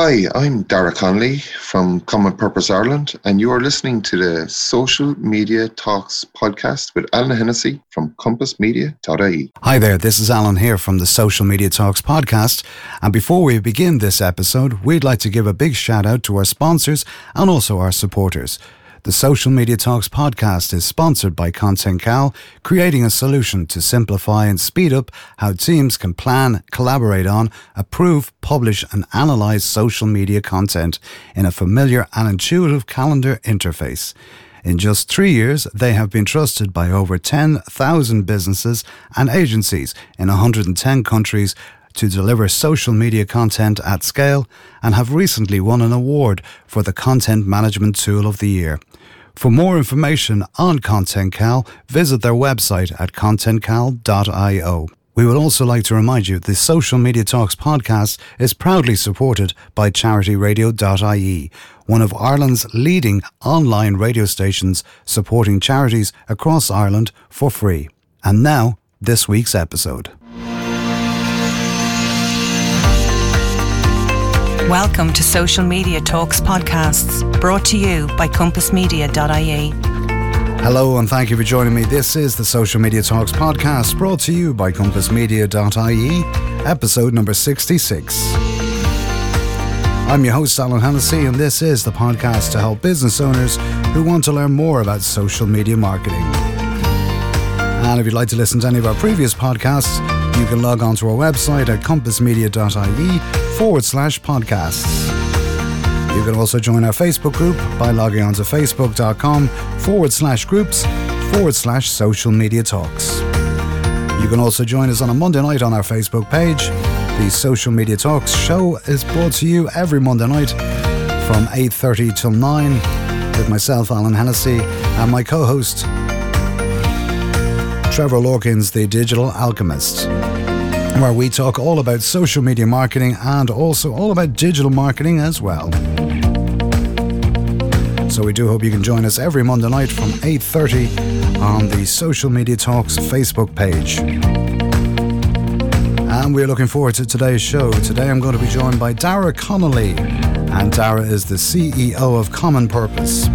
Hi, I'm Dara Connolly from Common Purpose Ireland, and you are listening to the Social Media Talks podcast with Alan Hennessy from compassmedia.ie. Hi there, this is Alan here from the Social Media Talks podcast. And before we begin this episode, we'd like to give a big shout out to our sponsors and also our supporters. The Social Media Talks podcast is sponsored by ContentCal, creating a solution to simplify and speed up how teams can plan, collaborate on, approve, publish, and analyze social media content in a familiar and intuitive calendar interface. In just three years, they have been trusted by over 10,000 businesses and agencies in 110 countries to deliver social media content at scale and have recently won an award for the Content Management Tool of the Year. For more information on ContentCal, visit their website at contentcal.io. We would also like to remind you the Social Media Talks podcast is proudly supported by charityradio.ie, one of Ireland's leading online radio stations supporting charities across Ireland for free. And now, this week's episode. Welcome to Social Media Talks podcasts, brought to you by compassmedia.ie. Hello, and thank you for joining me. This is the Social Media Talks podcast, brought to you by compassmedia.ie, episode number 66. I'm your host, Alan Hennessy, and this is the podcast to help business owners who want to learn more about social media marketing. And if you'd like to listen to any of our previous podcasts, you can log on to our website at compassmedia.ie forward slash podcasts. You can also join our Facebook group by logging on to facebook.com forward slash groups forward slash social media talks. You can also join us on a Monday night on our Facebook page. The Social Media Talks show is brought to you every Monday night from 8.30 till 9 with myself, Alan Hennessy, and my co-host, Trevor Lorkins, the Digital Alchemist where we talk all about social media marketing and also all about digital marketing as well. So we do hope you can join us every Monday night from 8:30 on the Social Media Talks Facebook page. And we're looking forward to today's show. Today I'm going to be joined by Dara Connolly, and Dara is the CEO of Common Purpose.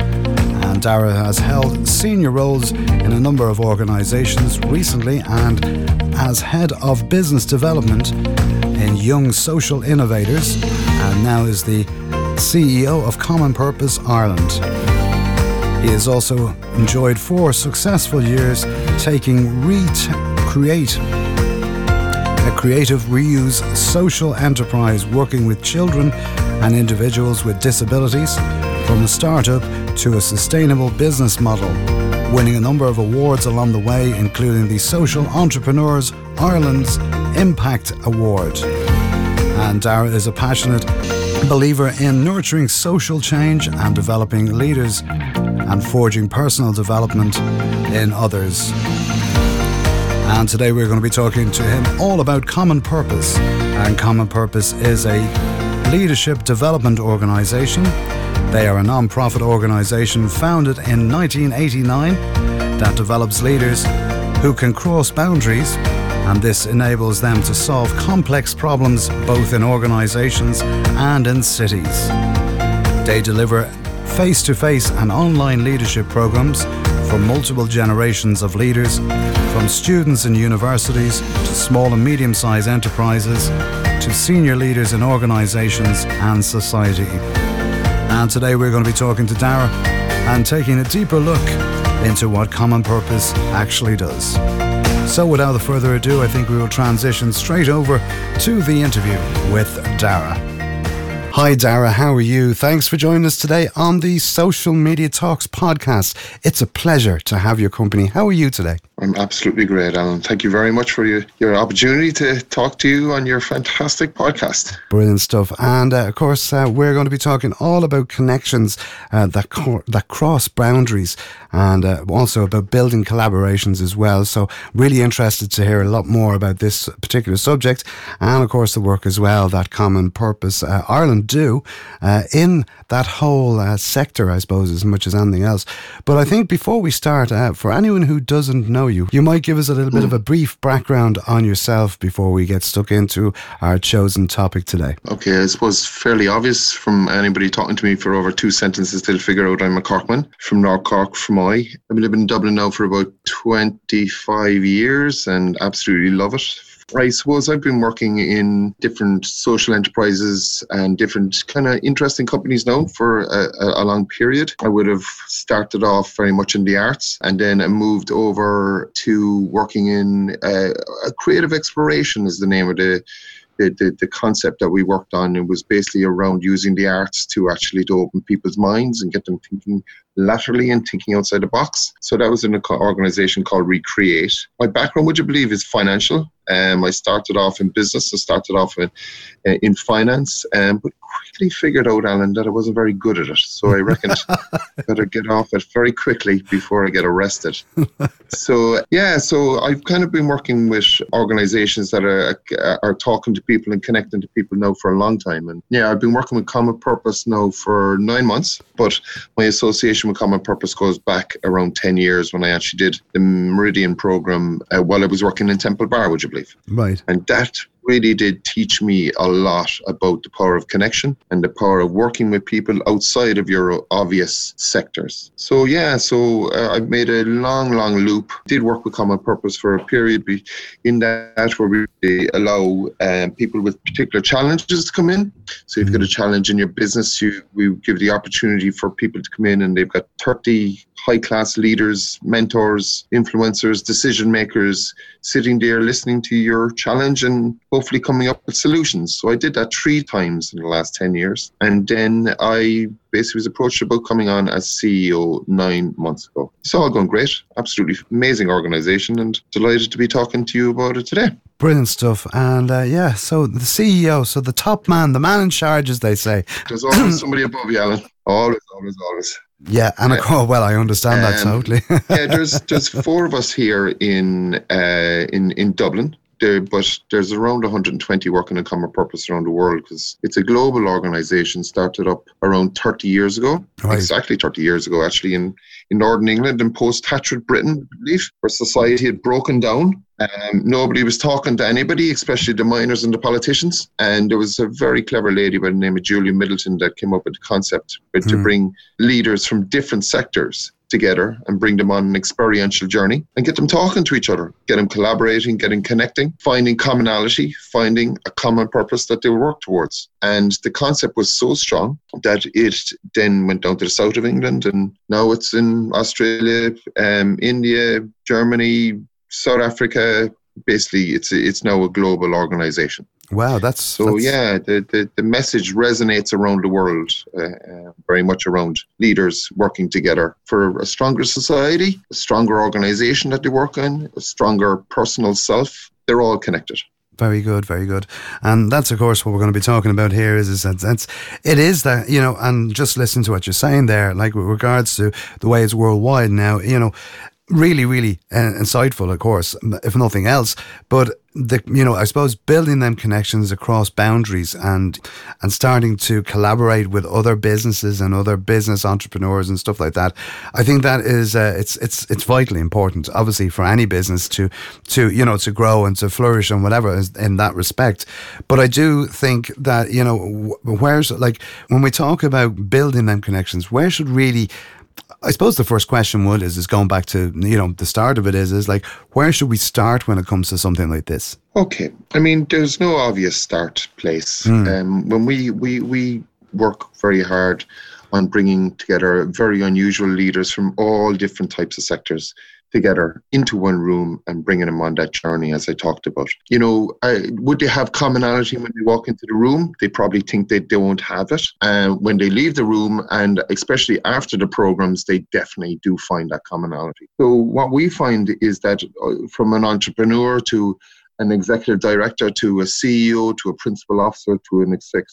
And Dara has held senior roles in a number of organizations recently and as head of business development in Young Social Innovators and now is the CEO of Common Purpose Ireland. He has also enjoyed four successful years taking Create, a creative reuse social enterprise working with children and individuals with disabilities from a startup to a sustainable business model winning a number of awards along the way, including the Social Entrepreneurs Ireland's Impact Award. And Dara is a passionate believer in nurturing social change and developing leaders and forging personal development in others. And today we're going to be talking to him all about Common Purpose. And Common Purpose is a leadership development organization they are a non profit organisation founded in 1989 that develops leaders who can cross boundaries, and this enables them to solve complex problems both in organisations and in cities. They deliver face to face and online leadership programs for multiple generations of leaders, from students in universities to small and medium sized enterprises to senior leaders in organisations and society. And today we're going to be talking to Dara and taking a deeper look into what Common Purpose actually does. So, without further ado, I think we will transition straight over to the interview with Dara. Hi, Dara. How are you? Thanks for joining us today on the Social Media Talks podcast. It's a pleasure to have your company. How are you today? I'm absolutely great, Alan. Thank you very much for your, your opportunity to talk to you on your fantastic podcast. Brilliant stuff. And uh, of course, uh, we're going to be talking all about connections uh, that, co- that cross boundaries and uh, also about building collaborations as well. So, really interested to hear a lot more about this particular subject and, of course, the work as well that Common Purpose uh, Do uh, in that whole uh, sector, I suppose, as much as anything else. But I think before we start, uh, for anyone who doesn't know you, you might give us a little bit of a brief background on yourself before we get stuck into our chosen topic today. Okay, I suppose fairly obvious from anybody talking to me for over two sentences, they'll figure out I'm a Corkman from North Cork, from I. I've been living in Dublin now for about 25 years and absolutely love it I suppose I've been working in different social enterprises and different kind of interesting companies now for a, a, long period. I would have started off very much in the arts and then I moved over to working in a creative exploration is the name of the the, the, the, concept that we worked on it was basically around using the arts to actually to open people's minds and get them thinking laterally and thinking outside the box. So that was in an organization called Recreate. My background, would you believe, is financial. Um, I started off in business. I started off in, uh, in finance, um, but quickly figured out, Alan, that I wasn't very good at it. So I reckoned better get off it very quickly before I get arrested. so yeah, so I've kind of been working with organisations that are are talking to people and connecting to people now for a long time. And yeah, I've been working with Common Purpose now for nine months, but my association with Common Purpose goes back around ten years when I actually did the Meridian program uh, while I was working in Temple Bar. You believe? Right. And that really did teach me a lot about the power of connection and the power of working with people outside of your obvious sectors. So, yeah, so uh, I've made a long, long loop. Did work with Common Purpose for a period in that where we allow um, people with particular challenges to come in. So, if you've got a mm-hmm. challenge in your business, you we give the opportunity for people to come in and they've got 30 high class leaders, mentors, influencers, decision makers sitting there listening to your challenge and hopefully coming up with solutions. So I did that three times in the last 10 years. And then I basically was approached about coming on as CEO nine months ago. It's all going great. Absolutely amazing organization and delighted to be talking to you about it today. Brilliant stuff. And uh, yeah, so the CEO, so the top man, the man in charge, as they say. There's always somebody above you, Alan. Always, always, always. Yeah, and. Course, well, I understand um, that totally. yeah, there's there's four of us here in uh, in in Dublin. There, but there's around 120 working in common purpose around the world because it's a global organization started up around 30 years ago, right. exactly 30 years ago, actually in in northern England and post Thatcher Britain, I believe, where society had broken down um, nobody was talking to anybody, especially the miners and the politicians. And there was a very clever lady by the name of Julia Middleton that came up with the concept mm. to hmm. bring leaders from different sectors together and bring them on an experiential journey and get them talking to each other, get them collaborating, getting connecting, finding commonality, finding a common purpose that they work towards. And the concept was so strong that it then went down to the south of England and now it's in Australia, um, India, Germany, South Africa, basically, it's it's now a global organization. Wow, that's so. That's... Yeah, the, the, the message resonates around the world, uh, uh, very much around leaders working together for a stronger society, a stronger organization that they work in, a stronger personal self. They're all connected. Very good, very good, and that's of course what we're going to be talking about here. Is is that that's it is that you know, and just listen to what you're saying there, like with regards to the way it's worldwide now. You know, really, really uh, insightful, of course, if nothing else. But the you know, I suppose building them connections across boundaries and and starting to collaborate with other businesses and other business entrepreneurs and stuff like that. I think that is uh, it's it's it's vitally important, obviously, for any business to to you know to grow and to flourish and whatever in that respect. But I do think that you know where's like when we talk about building them connections, where should really I suppose the first question would is is going back to you know the start of it is is like where should we start when it comes to something like this? Okay, I mean there's no obvious start place. Mm. Um, when we we we work very hard on bringing together very unusual leaders from all different types of sectors together into one room and bringing them on that journey, as I talked about. You know, I, would they have commonality when they walk into the room? They probably think they don't have it. And uh, when they leave the room, and especially after the programs, they definitely do find that commonality. So, what we find is that uh, from an entrepreneur to an executive director to a CEO to a principal officer to an exec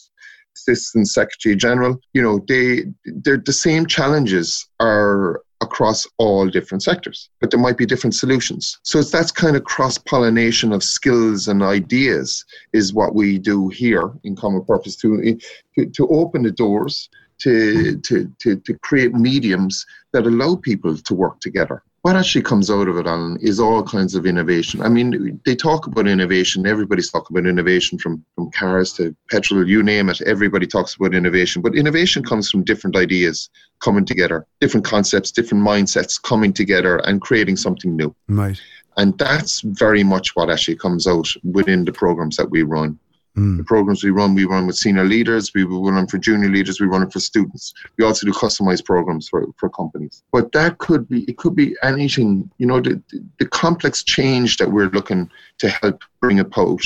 assistant secretary general you know they they're the same challenges are across all different sectors, but there might be different solutions. So it's that kind of cross pollination of skills and ideas is what we do here in Common Purpose eh, to, to open the doors to, to, to, to create mediums that allow people to work together what actually comes out of it, Alan, is all kinds of innovation. I mean, they talk about innovation. Everybody's talking about innovation from, from cars to petrol, you name it. Everybody talks about innovation. But innovation comes from different ideas coming together, different concepts, different mindsets coming together and creating something new. Right. And that's very much what actually comes out within the programs that we run. Mm. The programs we run, we run with senior leaders, we run them for junior leaders, we run them for students. We also do customized programs for, for companies. But that could be, it could be anything, you know, the, the complex change that we're looking to help bring about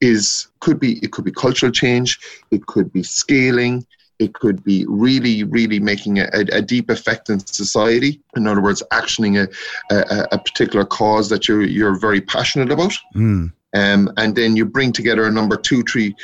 is, could be, it could be cultural change, it could be scaling, it could be really, really making a, a, deep effect in society. In other words, actioning a, a, a, particular cause that you're you're very passionate about. Mm. Um, and then you bring together a number two, three,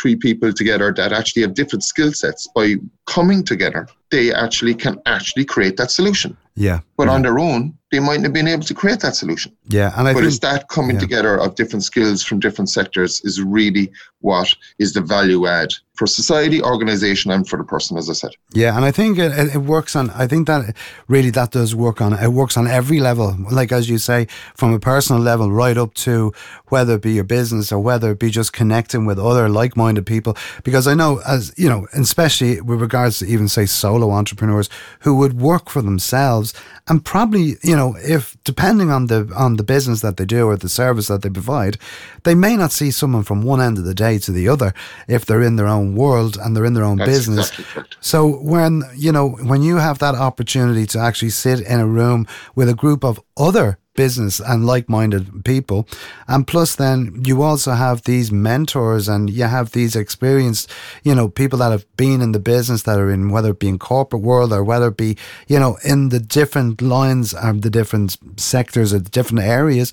three people together that actually have different skill sets. By coming together, they actually can actually create that solution. Yeah. But yeah. on their own, they mightn't have been able to create that solution. Yeah, and I but think, it's that coming yeah. together of different skills from different sectors is really what is the value add for society, organization, and for the person, as I said. Yeah, and I think it, it works on. I think that really that does work on. It works on every level, like as you say, from a personal level right up to whether it be your business or whether it be just connecting with other like-minded people. Because I know, as you know, especially with regards to even say solo entrepreneurs who would work for themselves and probably you know if depending on the on the business that they do or the service that they provide, they may not see someone from one end of the day to the other if they're in their own world and they're in their own That's business. Exactly so when you know when you have that opportunity to actually sit in a room with a group of other business and like-minded people. And plus then you also have these mentors and you have these experienced you know people that have been in the business that are in whether it be in corporate world or whether it be you know in the different lines of the different sectors or different areas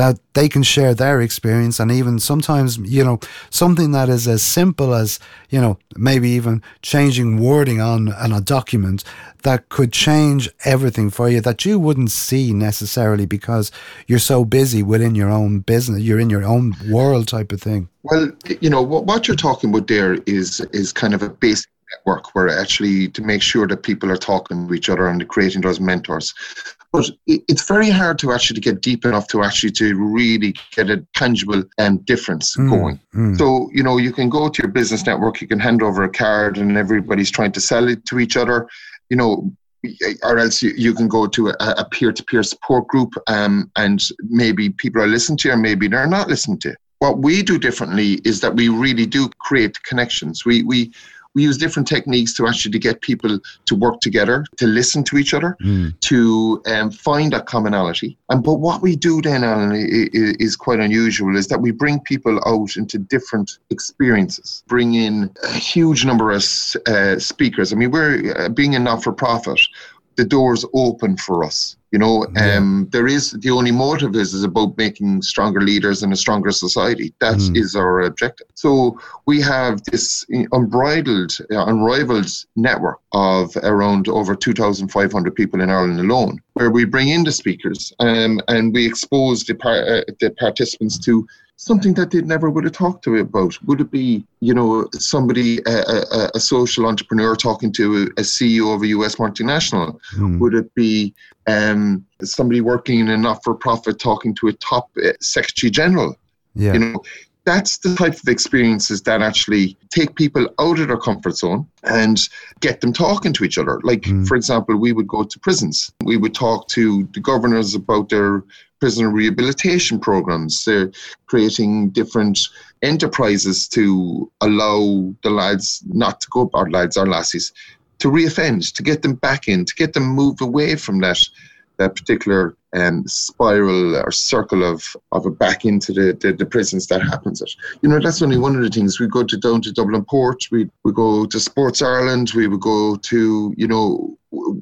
that they can share their experience. And even sometimes you know something that is as simple as you know maybe even changing wording on, on a document that could change everything for you that you wouldn't see necessarily because you're so busy within your own business you're in your own world type of thing. Well you know what, what you're talking about there is is kind of a basic network where actually to make sure that people are talking to each other and creating those mentors but it's very hard to actually get deep enough to actually to really get a tangible um, difference mm, going. Mm. So, you know, you can go to your business network, you can hand over a card and everybody's trying to sell it to each other, you know, or else you, you can go to a, a peer-to-peer support group um, and maybe people are listening to you or maybe they're not listening to you. What we do differently is that we really do create connections. We, we, we use different techniques to actually to get people to work together, to listen to each other, mm. to um, find that commonality. And but what we do then, Alan, is, is quite unusual. Is that we bring people out into different experiences, bring in a huge number of uh, speakers. I mean, we're uh, being a not-for-profit the doors open for us. You know, um, there is the only motive is is about making stronger leaders and a stronger society. That mm. is our objective. So we have this unbridled, uh, unrivaled network of around over 2,500 people in Ireland alone, where we bring in the speakers um, and we expose the, par- uh, the participants to something that they'd never would have talked to about? Would it be, you know, somebody, a, a, a social entrepreneur talking to a, CEO of a US multinational? Mm. Would it be um, somebody working in a not-for-profit talking to a top uh, secretary general? Yeah. You know, that's the type of experiences that actually take people out of their comfort zone and get them talking to each other. Like, mm. for example, we would go to prisons. We would talk to the governors about their prisoner rehabilitation programs. They're creating different enterprises to allow the lads not to go, our lads, or lassies, to reoffend, to get them back in, to get them move away from that that particular um, spiral or circle of of a back into the, the, the prisons that happens at. You know, that's only one of the things. We go to down to Dublin Port, we we go to Sports Ireland, we would go to, you know,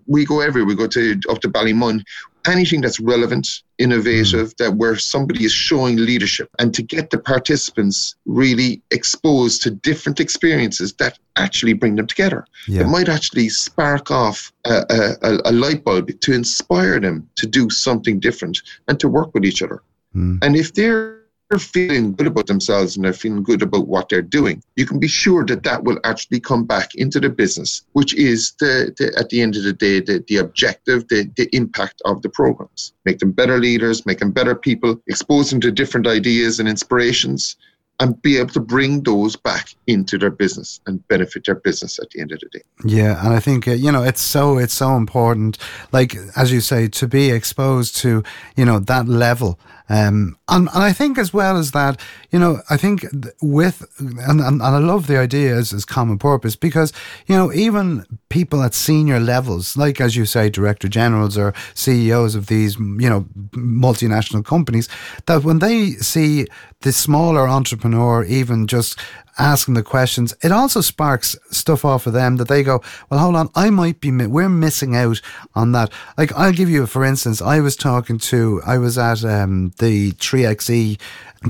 we go everywhere. We go to up to Ballymun anything that's relevant, innovative, that where somebody is showing leadership and to get the participants really exposed to different experiences that actually bring them together. Yeah. It might actually spark off a, a, a, light bulb to inspire them to do something different and to work with each other. Mm. And if they're they're feeling good about themselves and they're feeling good about what they're doing, you can be sure that that will actually come back into the business, which is the, the at the end of the day the, the objective, the, the impact of the programs. Make them better leaders, make them better people, expose them to different ideas and inspirations, and be able to bring those back into their business and benefit their business at the end of the day. Yeah, and I think uh, you know it's so it's so important, like as you say, to be exposed to you know that level um, and, and I think as well as that, you know, I think with, and, and, and I love the idea as, as common purpose because, you know, even people at senior levels, like as you say, director generals or CEOs of these, you know, multinational companies, that when they see the smaller entrepreneur even just asking the questions, it also sparks stuff off of them that they go, well, hold on, I might be, we're missing out on that. Like, I'll give you, for instance, I was talking to, I was at um, the 3XE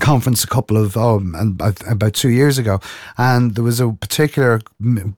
conference a couple of oh about two years ago, and there was a particular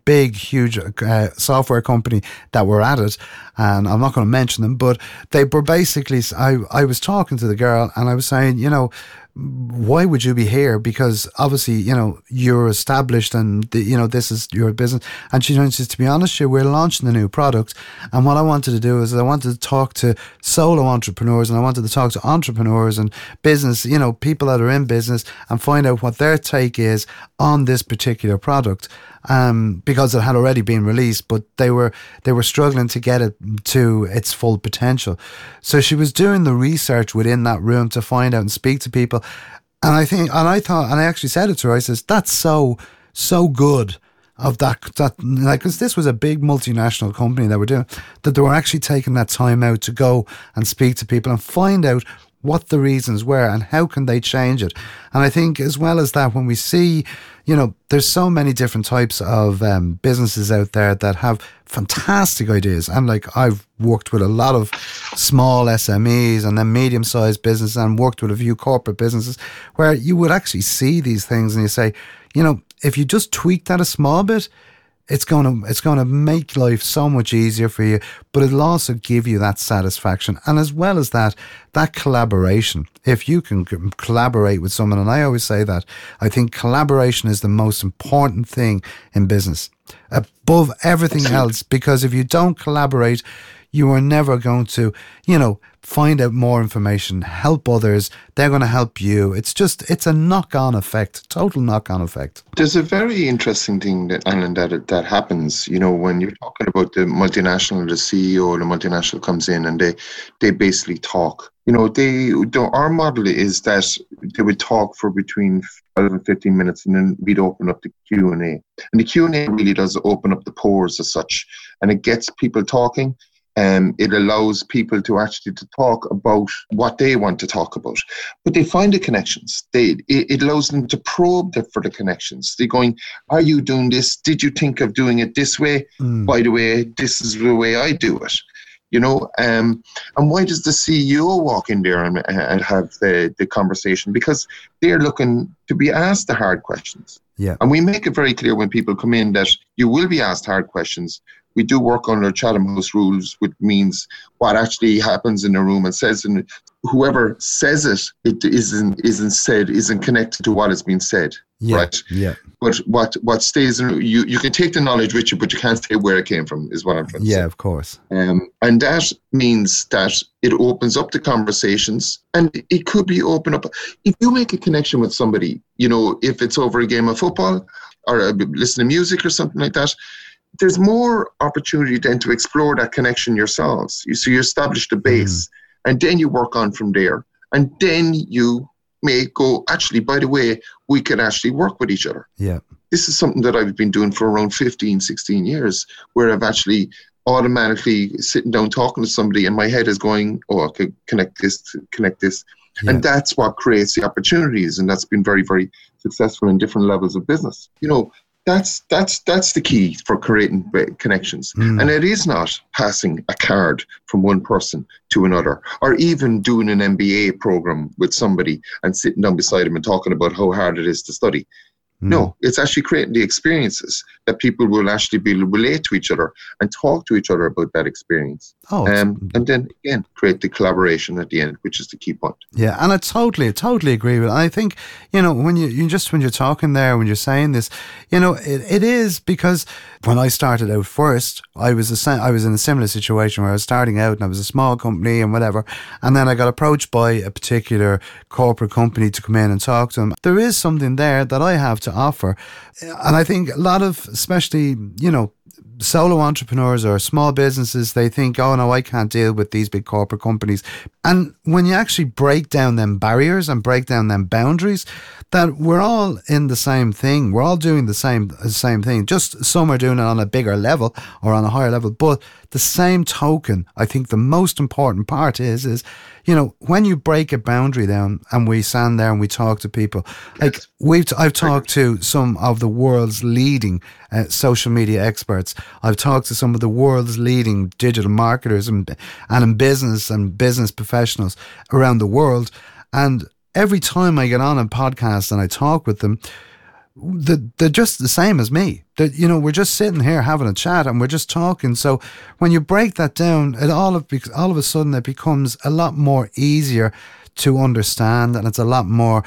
big, huge uh, software company that were at it, and I'm not going to mention them, but they were basically. I I was talking to the girl, and I was saying, you know, why would you be here? Because obviously, you know, you're established and, the, you know, this is your business. And she says, to be honest, we're launching a new product. And what I wanted to do is I wanted to talk to solo entrepreneurs and I wanted to talk to entrepreneurs and business, you know, people that are in business and find out what their take is on this particular product um, because it had already been released, but they were they were struggling to get it to its full potential. So she was doing the research within that room to find out and speak to people. And I think, and I thought, and I actually said it to her. I says, "That's so so good." Of that, that like, because this was a big multinational company that were doing that, they were actually taking that time out to go and speak to people and find out what the reasons were and how can they change it. And I think as well as that, when we see, you know, there's so many different types of um, businesses out there that have fantastic ideas. And like I've worked with a lot of small SMEs and then medium sized businesses and worked with a few corporate businesses where you would actually see these things and you say, you know, if you just tweak that a small bit, it's going to it's going to make life so much easier for you but it'll also give you that satisfaction and as well as that that collaboration. If you can collaborate with someone and i always say that i think collaboration is the most important thing in business above everything else because if you don't collaborate you are never going to you know find out more information, help others. They're going to help you. It's just, it's a knock on effect, total knock on effect. There's a very interesting thing that, Alan, that, that happens, you know, when you're talking about the multinational, the CEO the multinational comes in and they, they basically talk. You know, they, our model is that they would talk for between 12 and 15 minutes and then we'd open up the Q&A. And the Q&A really does open up the pores as such and it gets people talking um, it allows people to actually to talk about what they want to talk about, but they find the connections. They it, it allows them to probe the, for the connections. They're going, "Are you doing this? Did you think of doing it this way? Mm. By the way, this is the way I do it." You know, um, and why does the CEO walk in there and, and have the, the conversation? Because they're looking to be asked the hard questions. Yeah. And we make it very clear when people come in that you will be asked hard questions, we do work under Chatham House rules, which means what actually happens in the room and says, and whoever says it, it isn't isn't said, isn't connected to what has been said. Yeah, right. Yeah. But what what stays in you you can take the knowledge with you, but you can't say where it came from. Is what I'm trying to yeah, say. Yeah, of course. Um, and that means that it opens up the conversations, and it could be open up. If you make a connection with somebody, you know, if it's over a game of football or uh, listen to music or something like that there's more opportunity then to explore that connection yourselves. You, so you establish the base mm. and then you work on from there. And then you may go, actually, by the way, we can actually work with each other. Yeah. This is something that I've been doing for around 15, 16 years, where I've actually automatically sitting down talking to somebody and my head is going, oh, connect this, connect this. Yeah. And that's what creates the opportunities. And that's been very, very successful in different levels of business. You know, that's that's that's the key for creating connections mm. and it is not passing a card from one person to another or even doing an mba program with somebody and sitting down beside him and talking about how hard it is to study no, hmm. it's actually creating the experiences that people will actually be relate to each other and talk to each other about that experience. Oh, um, and then again, create the collaboration at the end, which is the key point. Yeah, and I totally, totally agree with. It. I think you know when you, you just when you're talking there, when you're saying this, you know, it, it is because when I started out first, I was a I was in a similar situation where I was starting out and I was a small company and whatever, and then I got approached by a particular corporate company to come in and talk to them. There is something there that I have to to offer. And I think a lot of, especially, you know, solo entrepreneurs or small businesses, they think, oh no, I can't deal with these big corporate companies. And when you actually break down them barriers and break down them boundaries, that we're all in the same thing. We're all doing the same the same thing. Just some are doing it on a bigger level or on a higher level. But the same token, I think the most important part is is you know when you break a boundary down and we stand there and we talk to people like we've t- I've talked to some of the world's leading uh, social media experts. I've talked to some of the world's leading digital marketers and and in business and business professionals around the world and every time I get on a podcast and I talk with them, they're just the same as me. That you know, we're just sitting here having a chat and we're just talking. So when you break that down, it all of all of a sudden it becomes a lot more easier to understand, and it's a lot more.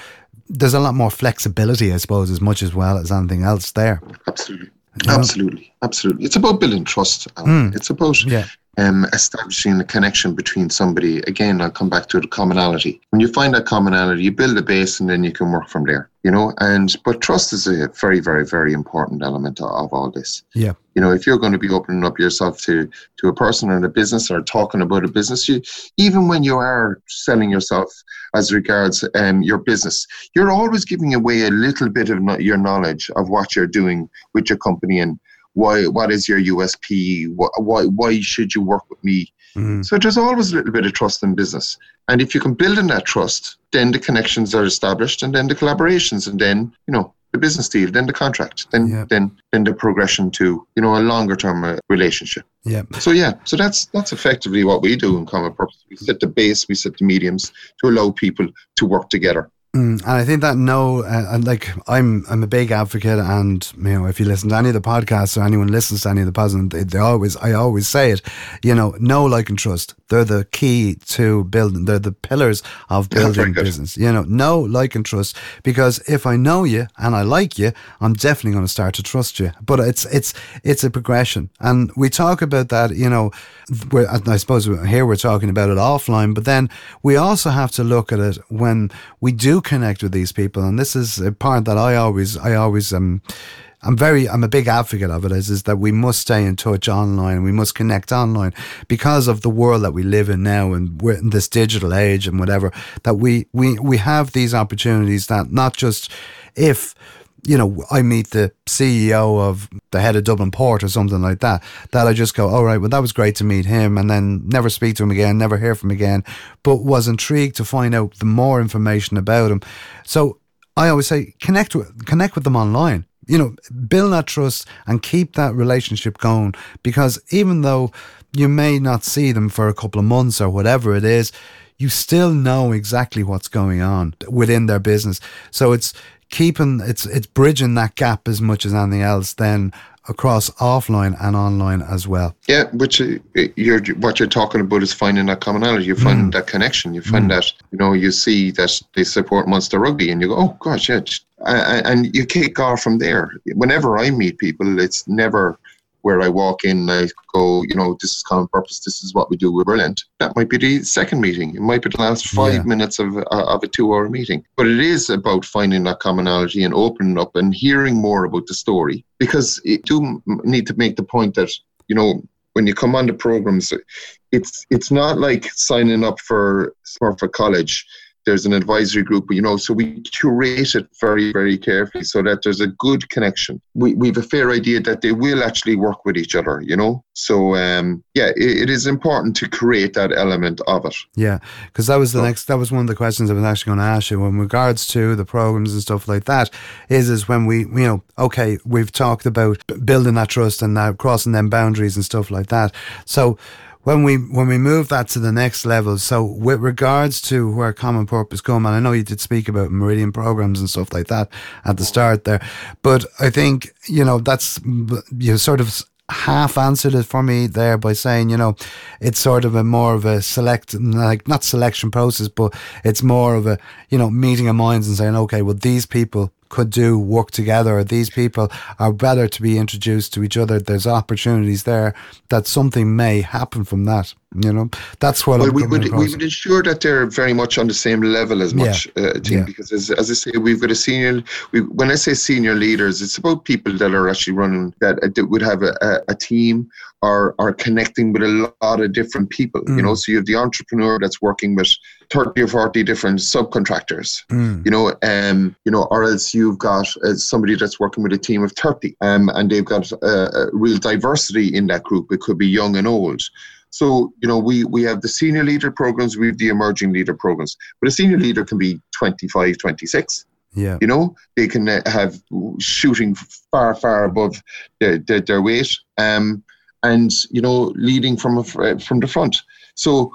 There's a lot more flexibility, I suppose, as much as well as anything else there. Absolutely. Absolutely, absolutely. It's about building trust. Mm. It's about yeah um, establishing a connection between somebody. Again, I'll come back to the commonality. When you find that commonality, you build a base and then you can work from there, you know, and, but trust is a very, very, very important element of, of all this. Yeah. You know, if you're going to be opening up yourself to, to a person or a business or talking about a business, you, even when you are selling yourself as regards um, your business, you're always giving away a little bit of your knowledge of what you're doing with your company and why what is your USP? Why why should you work with me? Mm. So there's always a little bit of trust in business, and if you can build in that trust, then the connections are established, and then the collaborations, and then you know the business deal, then the contract, then then then the progression to you know a longer term uh, relationship. Yeah. So yeah, so that's that's effectively what we do in Common Purpose. We set the base, we set the mediums to allow people to work together. Mm, and I think that no, uh, and like I'm, I'm a big advocate, and you know, if you listen to any of the podcasts or anyone listens to any of the podcasts, they, they always, I always say it, you know, know, like, and trust. They're the key to building. They're the pillars of building yeah, business. You know, know, like, and trust. Because if I know you and I like you, I'm definitely going to start to trust you. But it's, it's, it's a progression, and we talk about that. You know, I suppose here we're talking about it offline, but then we also have to look at it when we do connect with these people, and this is a part that I always, I always um. I'm very, I'm a big advocate of it. Is is that we must stay in touch online. We must connect online because of the world that we live in now, and we're in this digital age and whatever. That we we we have these opportunities that not just if you know, I meet the CEO of the head of Dublin Port or something like that, that I just go, all right, well, that was great to meet him and then never speak to him again, never hear from him again, but was intrigued to find out the more information about him. So I always say, connect with, connect with them online. You know, build that trust and keep that relationship going because even though you may not see them for a couple of months or whatever it is, you still know exactly what's going on within their business. So it's keeping it's it's bridging that gap as much as anything else then across offline and online as well. Yeah, which uh, you're what you're talking about is finding that commonality. You find mm. that connection. You find mm. that you know you see that they support Munster Rugby, and you go, oh gosh, yeah, and you kick off from there. Whenever I meet people, it's never where I walk in, I go, you know, this is common purpose. This is what we do. We're brilliant. That might be the second meeting. It might be the last five yeah. minutes of uh, of a two-hour meeting. But it is about finding that commonality and opening up and hearing more about the story. Because you do need to make the point that you know when you come on the programs, it's it's not like signing up for for college there's an advisory group, you know, so we curate it very, very carefully so that there's a good connection. We, we have a fair idea that they will actually work with each other, you know. So um, yeah, it, it is important to create that element of it. Yeah, because that was the so, next. That was one of the questions I was actually going to ask you. In regards to the programs and stuff like that, is is when we, you know, okay, we've talked about building that trust and now crossing them boundaries and stuff like that. So when we when we move that to the next level, so with regards to where common purpose come, and I know you did speak about meridian programs and stuff like that at the start there, but I think you know that's you sort of half answered it for me there by saying, you know, it's sort of a more of a select, like not selection process, but it's more of a, you know, meeting of minds and saying, okay, well, these people could do work together. These people are better to be introduced to each other. There's opportunities there that something may happen from that. You know, that's what well, we would we would ensure that they're very much on the same level as much. Yeah. Uh, yeah. because as, as I say, we've got a senior. We, when I say senior leaders, it's about people that are actually running that, uh, that would have a, a, a team or are connecting with a lot of different people. Mm. You know, so you have the entrepreneur that's working with 30 or 40 different subcontractors, mm. you know, um, you know, or else you've got uh, somebody that's working with a team of 30 um, and they've got uh, a real diversity in that group. It could be young and old. So, you know, we, we have the senior leader programs, we have the emerging leader programs. But a senior leader can be 25, 26. Yeah. You know, they can uh, have shooting far, far above their, their, their weight um, and, you know, leading from, a, from the front. So,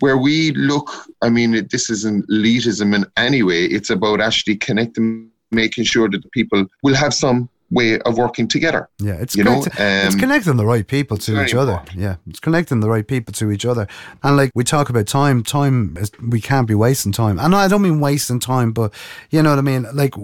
where we look, I mean, this isn't elitism in any way. It's about actually connecting, making sure that the people will have some way of working together. Yeah, it's you know, um, it's connecting the right people to each other. Important. Yeah, it's connecting the right people to each other. And like we talk about time, time is, we can't be wasting time. And I don't mean wasting time, but you know what I mean. Like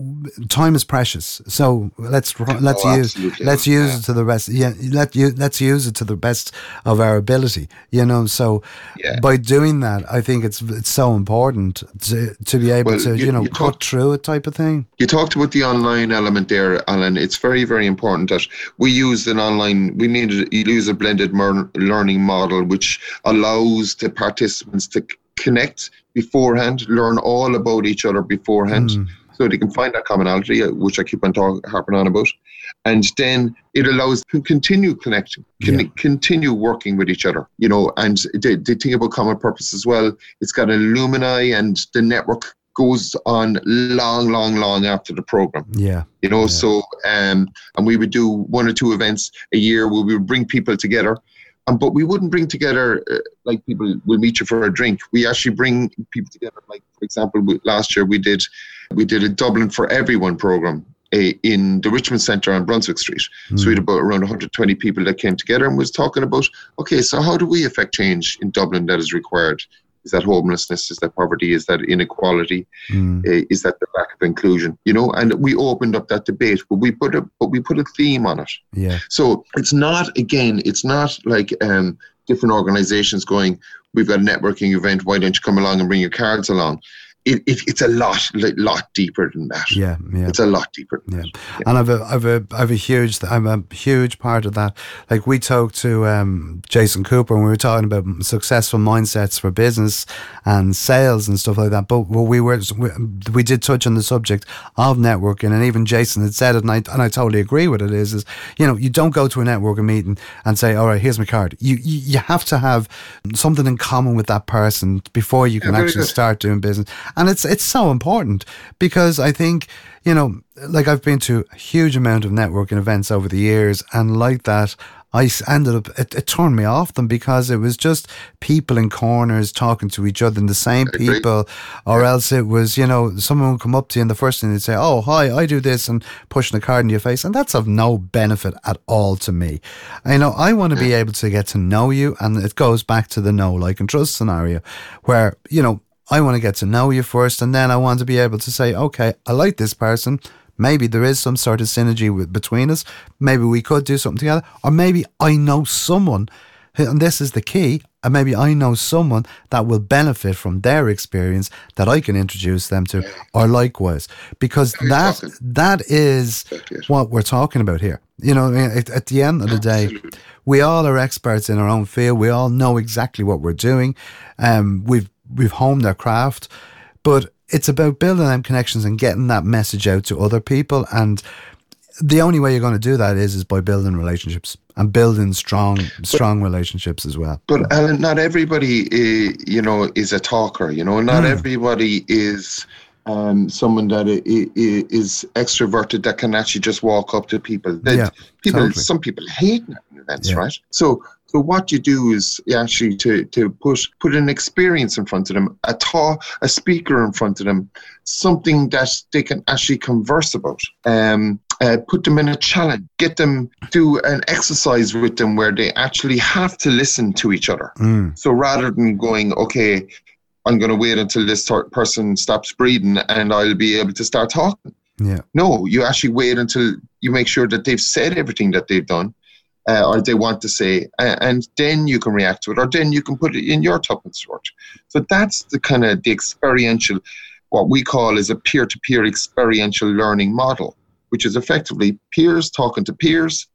time is precious, so let's let's oh, use let's use yeah. it to the best. Yeah, let you let's use it to the best of our ability. You know, so yeah. by doing that, I think it's it's so important to to be able well, to you, you know you cut talk, through it type of thing. You talked about the online element there, Alan. It's it's very, very important that we use an online, we need to use a blended learning model which allows the participants to connect beforehand, learn all about each other beforehand. Mm. So they can find that commonality, uh, which I keep on talk, harping on about, and then it allows to continue connecting, can yeah. continue working with each other. You know, and the, the thing about common purpose as well, it's got alumni and the network goes on long, long, long after the program. Yeah. You know, yeah. so um, and we would do one or two events a year where we would bring people together. Um, but we wouldn't bring together uh, like people will meet you for a drink. We actually bring people together. Like for example, we, last year we did we did a Dublin for Everyone program a, in the Richmond Centre on Brunswick Street. Mm. So we had hmm. about around 120 people that came together and was talking about, okay, so how do we affect change in Dublin that is required is that homelessness? Is that poverty? Is that inequality? Mm. Uh, is that the lack of inclusion? You know, and we opened up that debate, but we put a but we put a theme on it. Yeah. So it's not again, it's not like um, different organisations going, we've got a networking event. Why don't you come along and bring your cards along? It, it, it's a lot, lot deeper than that. Yeah, yeah. It's a lot deeper. yeah. yeah. and I've a, I've a, I've a huge, I'm a huge part of that. Like we talked to um, Jason Cooper and we were talking about successful mindsets for business and sales and stuff like that. But well, we were, we, we did touch on the subject of networking, and even Jason had said it, and I, and I totally agree with it. Is is you know you don't go to a networking meeting and say, all right, here's my card. You you, you have to have something in common with that person before you can yeah, actually good. start doing business and it's it's so important because I think you know, like I've been to a huge amount of networking events over the years, and like that, I ended up it, it, turned me off them because it was just people in corners talking to each other and the same people, or yeah. else it was you know someone would come up to you and the first thing they'd say, "Oh, hi, I do this," and pushing a card in your face, and that's of no benefit at all to me. I know I want to be able to get to know you, and it goes back to the know, like, and trust scenario, where you know I want to get to know you first, and then I want to be able to say, okay, I like this person. Maybe there is some sort of synergy with, between us. Maybe we could do something together. Or maybe I know someone, and this is the key, and maybe I know someone that will benefit from their experience that I can introduce them to, or likewise, because that that is what we're talking about here. You know, at the end of the day, we all are experts in our own field. We all know exactly what we're doing. Um, we've we've honed their craft. But it's about building them connections and getting that message out to other people. And the only way you're going to do that is is by building relationships and building strong strong relationships as well. But Alan, not everybody, uh, you know, is a talker. You know, not Mm. everybody is um, someone that is extroverted that can actually just walk up to people. That Yeah, people, totally. some people hate events, Yeah. right? So. So what you do is actually to, to put put an experience in front of them, a talk, a speaker in front of them, something that they can actually converse about. Um, uh, put them in a challenge, get them do an exercise with them where they actually have to listen to each other. Mm, So rather than going, okay, I'm going to wait until this person stops breathing and I'll be able to start talking. yeah, No, you actually wait until you make sure that they've said everything that they've done uh, or they want to say, uh, and then you can react to it, or then you can put it in your tuppence sword. So that's the kind of the experiential, what we call is a peer-to-peer experiential learning model, which is effectively peers talking to peers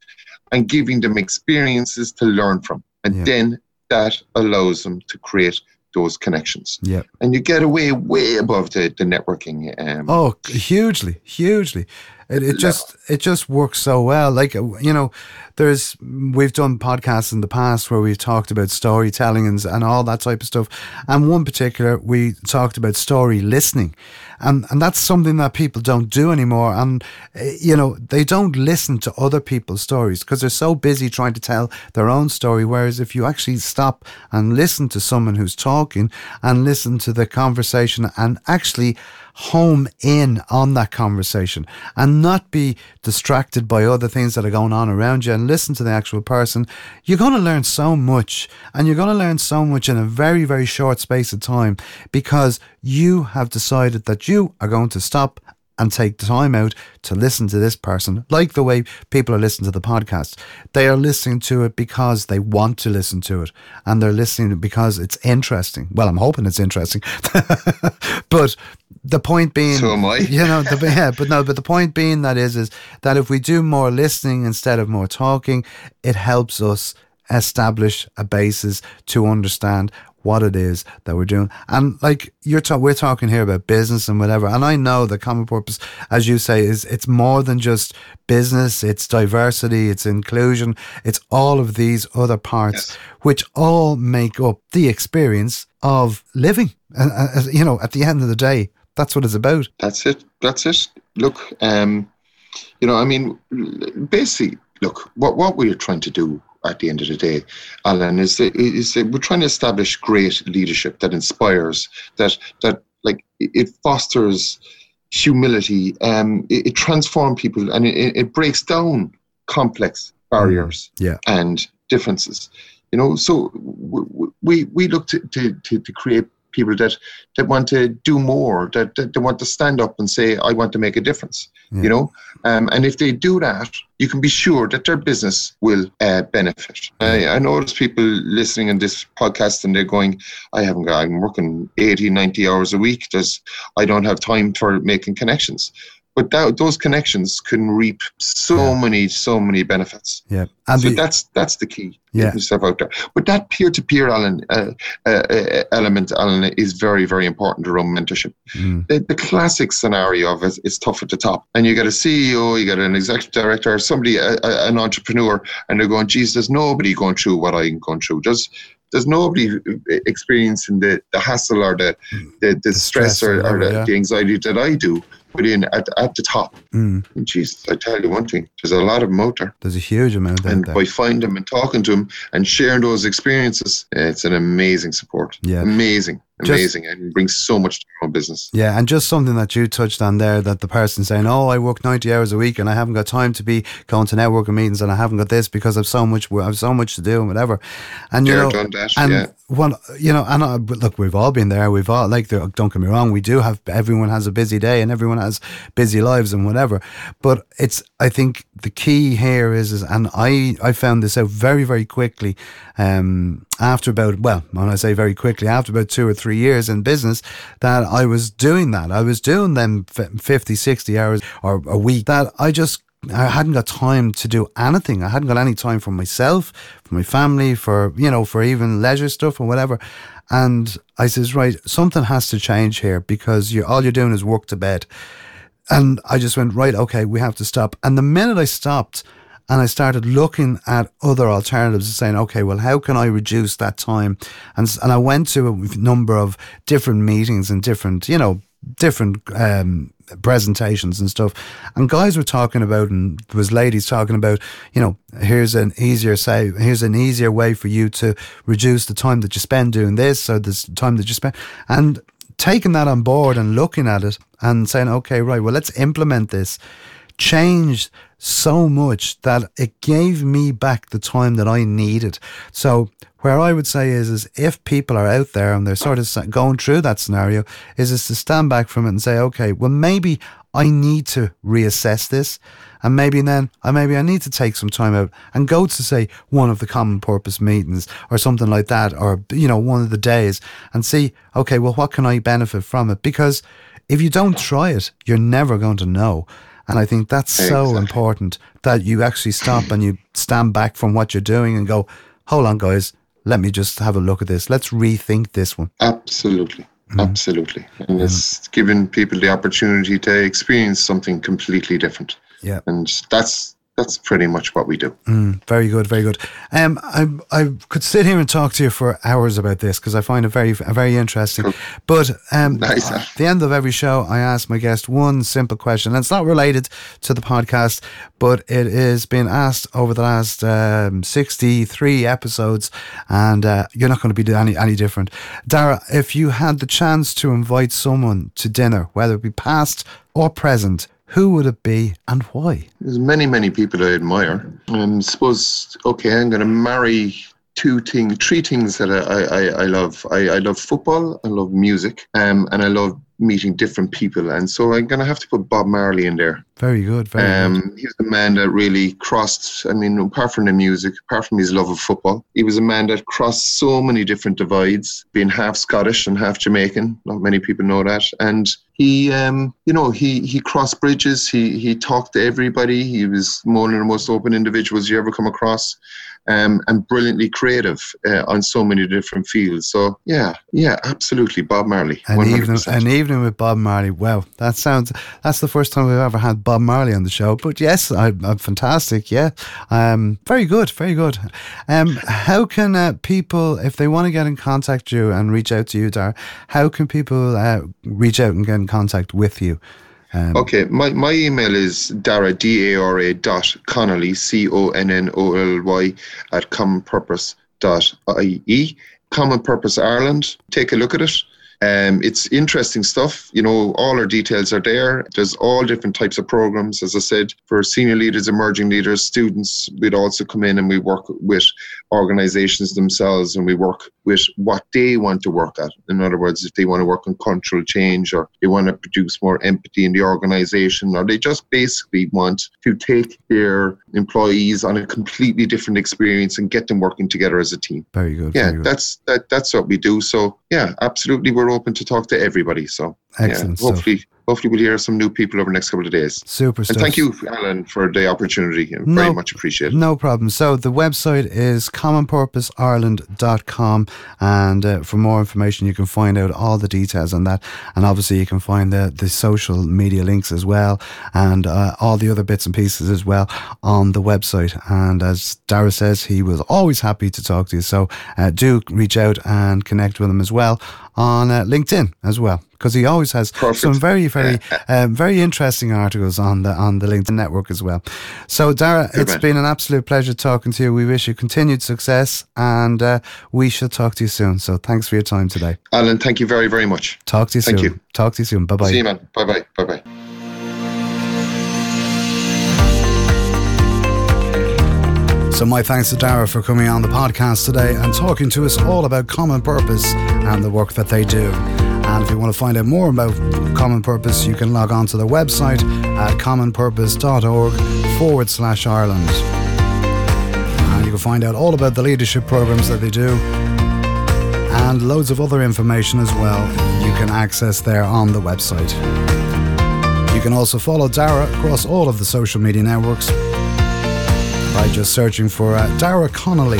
and giving them experiences to learn from, and Yeah. then that allows them to create those connections. yeah. And you get away way above the, the networking. Um, Oh, hugely, hugely. It, it just it just works so well. Like uh, you know, there's we've done podcasts in the past where we've talked about storytelling and and all that type of stuff. And one particular we talked about story listening, and and that's something that people don't do anymore. And uh, you know, they don't listen to other people's stories because they're so busy trying to tell their own story. Whereas if you actually stop and listen to someone who's talking and listen to the conversation and actually home in on that conversation and not be distracted by other things that are going on around you and listen to the actual person, you're going to learn so much and you're going to learn so much in a very, very short space of time because you have decided that you are going to stop and take the time out to listen to this person, like the way people are listening to the podcast. They are listening to it because they want to listen to it, and they're listening because it's interesting. Well, I'm hoping it's interesting, but the point being, So am I. you know, the, yeah, but no, but the point being that is, is that if we do more listening instead of more talking, it helps us establish a basis to understand what it is that we're doing. And like you're ta- we're talking here about business and whatever. And I know the common purpose, as you say, is it's more than just business, it's diversity, it's inclusion, it's all of these other parts which all make up the experience of living. And, uh, you know, at the end of the day, that's what it's about. That's it. That's it. Look, um, you know, I mean, basically, look, what what we're trying to do at the end of the day, Alan, is that, is that we're trying to establish great leadership that inspires, that that like it fosters humility, um, it, it transforms people, and it, it breaks down complex barriers Yeah. and differences. You know, so w- w- we we look to to, to, to create people that that want to do more, that, that they want to stand up and say, "I want to make a difference." Yeah. You know, um, and if they do that, you can be sure that their business will uh, benefit. I, I know there's people listening in this podcast and they're going, "I haven't got. I'm working 80, 90 hours a week. There's, I don't have time for making connections." But that, those connections can reap so Yeah. many, so many benefits. Yeah. And so the, that's that's the key. Yeah. Yourself out there. But that peer-to-peer Alan, uh, uh, uh, element, Alan, is very, very important around mentorship. Mm, The, the classic scenario of it is tough at the top, and you get a CEO, you get an executive director, somebody, a, a- an entrepreneur, and they're going, "Geez, there's nobody going through what I'm going through." There's there's nobody experiencing the, the hassle or the the, the, stress, stress or or, or the, yeah. the anxiety that I do within at, at the top. mm, And Jesus, I tell you one thing: there's a lot of them out there. there's a huge amount And by finding them and talking to them and sharing those experiences, it's an amazing support. Yeah. Amazing, Just- amazing. and it brings so much to our business. Yeah, and just something that you touched on there that the person saying, "Oh, I work ninety hours a week and I haven't got time to be going to networking meetings and I haven't got this because I've so much, I've so much to do and whatever." And you Yeah, know, that, and yeah. well, you know, and uh, look, we've all been there. We've all like, don't get me wrong, we do have. Everyone has a busy day and everyone has busy lives and whatever. But it's, I think, the key here is, is and I, I found this out very, very quickly. Um, after about, well, when I say very quickly, after about two or three years in business, that I was doing that. I was doing them f- 50, 60 hours or a week that I just I hadn't got time to do anything. I hadn't got any time for myself, for my family, for you know, for even leisure stuff or whatever. And I says, right, something has to change here because you all you're doing is work to bed. And I just went, right, okay, we have to stop. And the minute I stopped and I started looking at other alternatives and saying, okay, well, how can I reduce that time? And, and I went to a number of different meetings and different, you know, different um, presentations and stuff. And guys were talking about, and there was ladies talking about, you know, here's an easier say, here's an easier way for you to reduce the time that you spend doing this, so the time that you spend, and taking that on board and looking at it and saying, okay, right, well, let's implement this, changed so much that it gave me back the time that I needed. So where I would say is, is if people are out there and they're sort of going through that scenario, is is to stand back from it and say, okay, well maybe I need to reassess this, and maybe then I maybe I need to take some time out and go to say one of the common purpose meetings or something like that, or you know one of the days, and see, okay, well what can I benefit from it? Because if you don't try it, you're never going to know. And I think that's so important that you actually stop and you stand back from what you're doing and go, hold on, guys, let me just have a look at this. Let's rethink this one. Absolutely. Mm. Absolutely. And mm. it's giving people the opportunity to experience something completely different. Yeah. And that's that's pretty much what we do. Mm, very good, very good. Um, I I could sit here and talk to you for hours about this because I find it very very interesting. Cool. But um, nice. at the end of every show, I ask my guest one simple question, and it's not related to the podcast, but it is being asked over the last um, sixty three episodes, and uh, you're not going to be any any different. Dara, if you had the chance to invite someone to dinner, whether it be past or present, who would it be and why? There's many, many people I admire. Um, I suppose, okay, I'm going to marry two things, three things that I, I, I love. I, I love football, I love music, um, and I love meeting different people. And so I'm going to have to put Bob Marley in there. Very good. Very um, good. He's the man that really crossed, I mean, apart from the music, apart from his love of football, he was a man that crossed so many different divides, being half Scottish and half Jamaican. Not many people know that. And he, um, you know, he, he crossed bridges. He, he talked to everybody. He was one of the most open individuals you ever come across um, and brilliantly creative uh, on so many different fields. So yeah, yeah, absolutely, Bob Marley. An evening, an evening with Bob Marley. Wow, that sounds. That's the first time we've ever had Bob Marley on the show. But yes, I, am fantastic. Yeah, um, very good, very good. Um, how can uh, people, if they want to get in contact with you and reach out to you, Dar, how can people uh, reach out and get in contact with you? Um, okay, my, my email is dara, D-A-R-A dot Connolly, C-O-N-N-O-L-Y at commonpurpose dot I-E. Common Purpose Ireland, take a look at it. Um, it's interesting stuff. You know, all our details are there. There's all different types of programs. As I said, for senior leaders, emerging leaders, students, we'd also come in and we work with organizations themselves and we work with what they want to work at. In other words, if they want to work on cultural change or they want to produce more empathy in the organization or they just basically want to take their employees on a completely different experience and get them working together as a team. Very good. Yeah, very good. that's that, that's what we do. So yeah, absolutely we're open to talk to everybody. So excellent. Yeah, hopefully stuff hopefully we'll hear some new people over the next couple of days. Super and stuff. thank you, Alan, for the opportunity. No, Very much appreciated. No problem. So the website is commonpurposeireland.com and uh, for more information you can find out all the details on that and obviously you can find the, the social media links as well and uh, all the other bits and pieces as well on the website and as Dara says he was always happy to talk to you so uh, do reach out and connect with him as well on uh, LinkedIn as well because he always has Perfect. some very, very, um, very interesting articles on the on the LinkedIn network as well. So, Dara, Good it's man. been an absolute pleasure talking to you. We wish you continued success, and uh, we shall talk to you soon. So, thanks for your time today, Alan. Thank you very, very much. Talk to you soon. thank soon. You. Talk to you soon. Bye bye. See you, man. Bye bye. Bye bye. So, my thanks to Dara for coming on the podcast today and talking to us all about Common Purpose and the work that they do. And if you want to find out more about Common Purpose, you can log on to their website at commonpurpose.org forward slash Ireland. And you can find out all about the leadership programs that they do and loads of other information as well you can access there on the website. You You can also follow Dara across all of the social media networks by just searching for uh, Dara Connolly.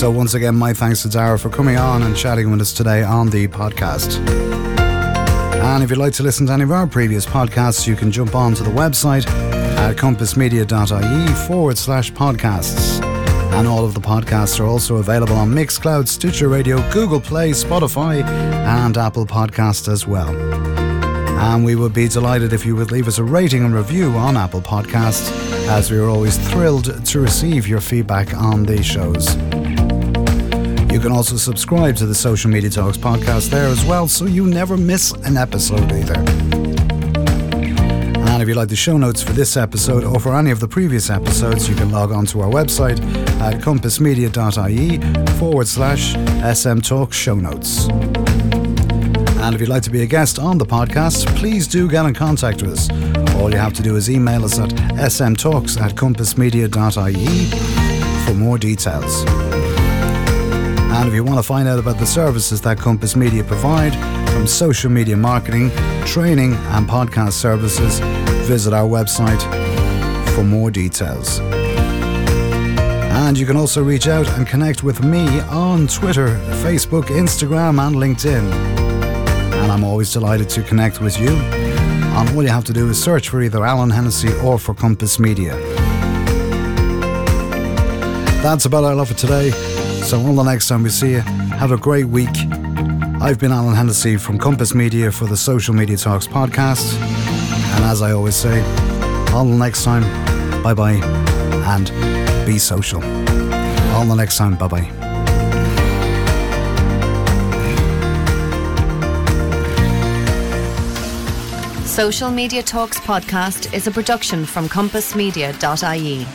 So, once again, my thanks to Dara for coming on and chatting with us today on the podcast. And if you'd like to listen to any of our previous podcasts, you can jump on to the website at compassmedia.ie forward slash podcasts. And all of the podcasts are also available on Mixcloud, Stitcher Radio, Google Play, Spotify, and Apple Podcast as well. And we would be delighted if you would leave us a rating and review on Apple Podcasts, as we are always thrilled to receive your feedback on these shows. You can also subscribe to the Social Media Talks podcast there as well, so you never miss an episode either. And if you like the show notes for this episode or for any of the previous episodes, you can log on to our website at compassmedia.ie forward slash SM Talk show notes. And if you'd like to be a guest on the podcast, please do get in contact with us. All you have to do is email us at smtalks at compassmedia.ie for more details. And if you want to find out about the services that Compass Media provide, from social media marketing, training, and podcast services, visit our website for more details. And you can also reach out and connect with me on Twitter, Facebook, Instagram, and LinkedIn. And I'm always delighted to connect with you. And all you have to do is search for either Alan Hennessy or for Compass Media. That's about all for today. So until the next time we see you, have a great week. I've been Alan Hennessy from Compass Media for the Social Media Talks podcast. And as I always say, until next time, bye bye and be social. Until the next time, bye bye. Social Media Talks podcast is a production from compassmedia.ie.